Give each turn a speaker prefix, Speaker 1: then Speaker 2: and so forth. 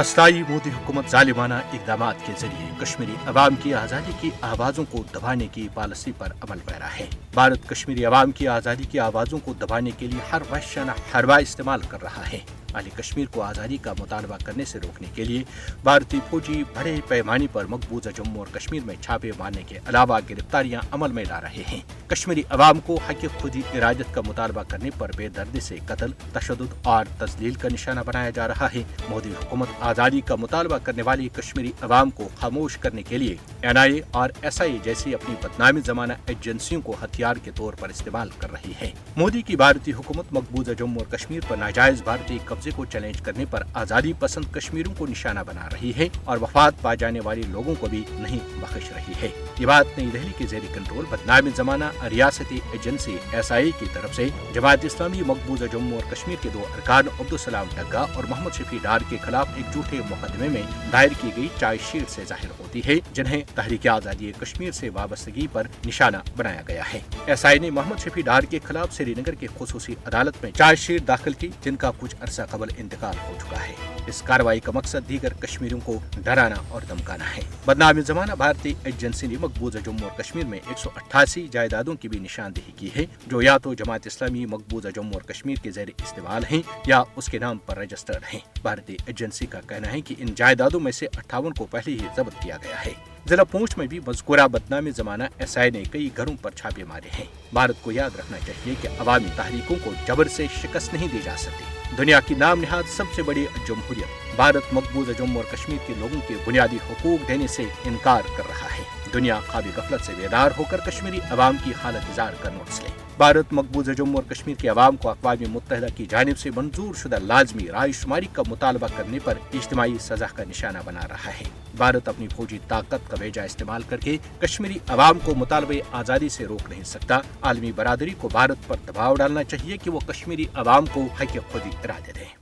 Speaker 1: پستائی مودی حکومت ظالمانہ اقدامات کے ذریعے کشمیری عوام کی آزادی کی آوازوں کو دبانے کی پالیسی پر عمل پیرا ہے۔ بھارت کشمیری عوام کی آزادی کی آوازوں کو دبانے کے لیے ہر وحشانہ حربہ استعمال کر رہا ہے۔ اہل کشمیر کو آزادی کا مطالبہ کرنے سے روکنے کے لیے بھارتی فوجی بڑے پیمانے پر مقبوضہ جموں اور کشمیر میں چھاپے مارنے کے علاوہ گرفتاریاں عمل میں لا رہے ہیں۔ کشمیری عوام کو حق خودی ارادت کا مطالبہ کرنے پر بے دردی سے قتل، تشدد اور تزلیل کا نشانہ بنایا جا رہا ہے۔ مودی حکومت آزادی کا مطالبہ کرنے والی کشمیری عوام کو خاموش کرنے کے لیے این آئی اے اور ایس آئی اے جیسی اپنی بدنامی زمانہ ایجنسیوں کو ہتھیار کے طور پر استعمال کر رہی ہے۔ مودی کی بھارتی حکومت مقبوضہ جموں اور کشمیر پر ناجائز بھارتی قبضہ قبضے کو چیلنج کرنے پر آزادی پسند کشمیروں کو نشانہ بنا رہی ہے اور وفات پا جانے والے لوگوں کو بھی نہیں بخش رہی ہے۔ یہ بات نئی دہلی کے زیر کنٹرول بدنام زمانہ ریاستی ایجنسی ایس آئی کی طرف سے جماعت اسلامی مقبوضہ جموں اور کشمیر کے دو ارکان عبدالسلام ڈگا اور محمد شفیع ڈار کے خلاف ایک جھوٹے مقدمے میں دائر کی گئی چائے شیٹ سے ظاہر ہوتی ہے، جنہیں تحریک آزادی کشمیر سے وابستگی پر نشانہ بنایا گیا ہے۔ ایس آئی نے محمد شفیع ڈار کے خلاف سری نگر کے خصوصی عدالت میں چارج شیٹ داخل کی، جن کا کچھ عرصہ قبل انتقال ہو چکا ہے۔ اس کاروائی کا مقصد دیگر کشمیریوں کو ڈرانا اور دمکانا ہے۔ بدنام زمانہ بھارتی ایجنسی نے مقبوضہ جموں اور کشمیر میں ایک سو اٹھاسی جائیدادوں کی بھی نشاندہی کی ہے، جو یا تو جماعت اسلامی مقبوضہ جموں اور کشمیر کے زیر استعمال ہیں یا اس کے نام پر رجسٹرڈ ہیں۔ بھارتی ایجنسی کا کہنا ہے کہ ان جائیدادوں میں سے اٹھاون کو پہلے ہی ضبط کیا گیا ہے۔ ضلع پونچھ میں بھی مذکورہ بدنامی زمانہ ایس آئی نے کئی گھروں پر چھاپے مارے ہیں۔ بھارت کو یاد رکھنا چاہیے کہ عوامی تحریکوں کو جبر سے شکست نہیں دی جا سکتی۔ دنیا کی نام نہاد سب سے بڑی جمہوریت۔ بھارت مقبوضہ جموں اور کشمیر کے لوگوں کے بنیادی حقوق دینے سے انکار کر رہا ہے۔ دنیا قابل غفلت سے بیدار ہو کر کشمیری عوام کی حالت اظہار کا نوٹس لے بھارت مقبوضہ جموں اور کشمیر کے عوام کو اقوام متحدہ کی جانب سے منظور شدہ لازمی رائے شماری کا مطالبہ کرنے پر اجتماعی سزا کا نشانہ بنا رہا ہے۔ بھارت اپنی فوجی طاقت کا بیجا استعمال کر کے کشمیری عوام کو مطالبہ آزادی سے روک نہیں سکتا۔ عالمی برادری کو بھارت پر دباؤ ڈالنا چاہیے کہ وہ کشمیری عوام کو حق خود ارادے دیں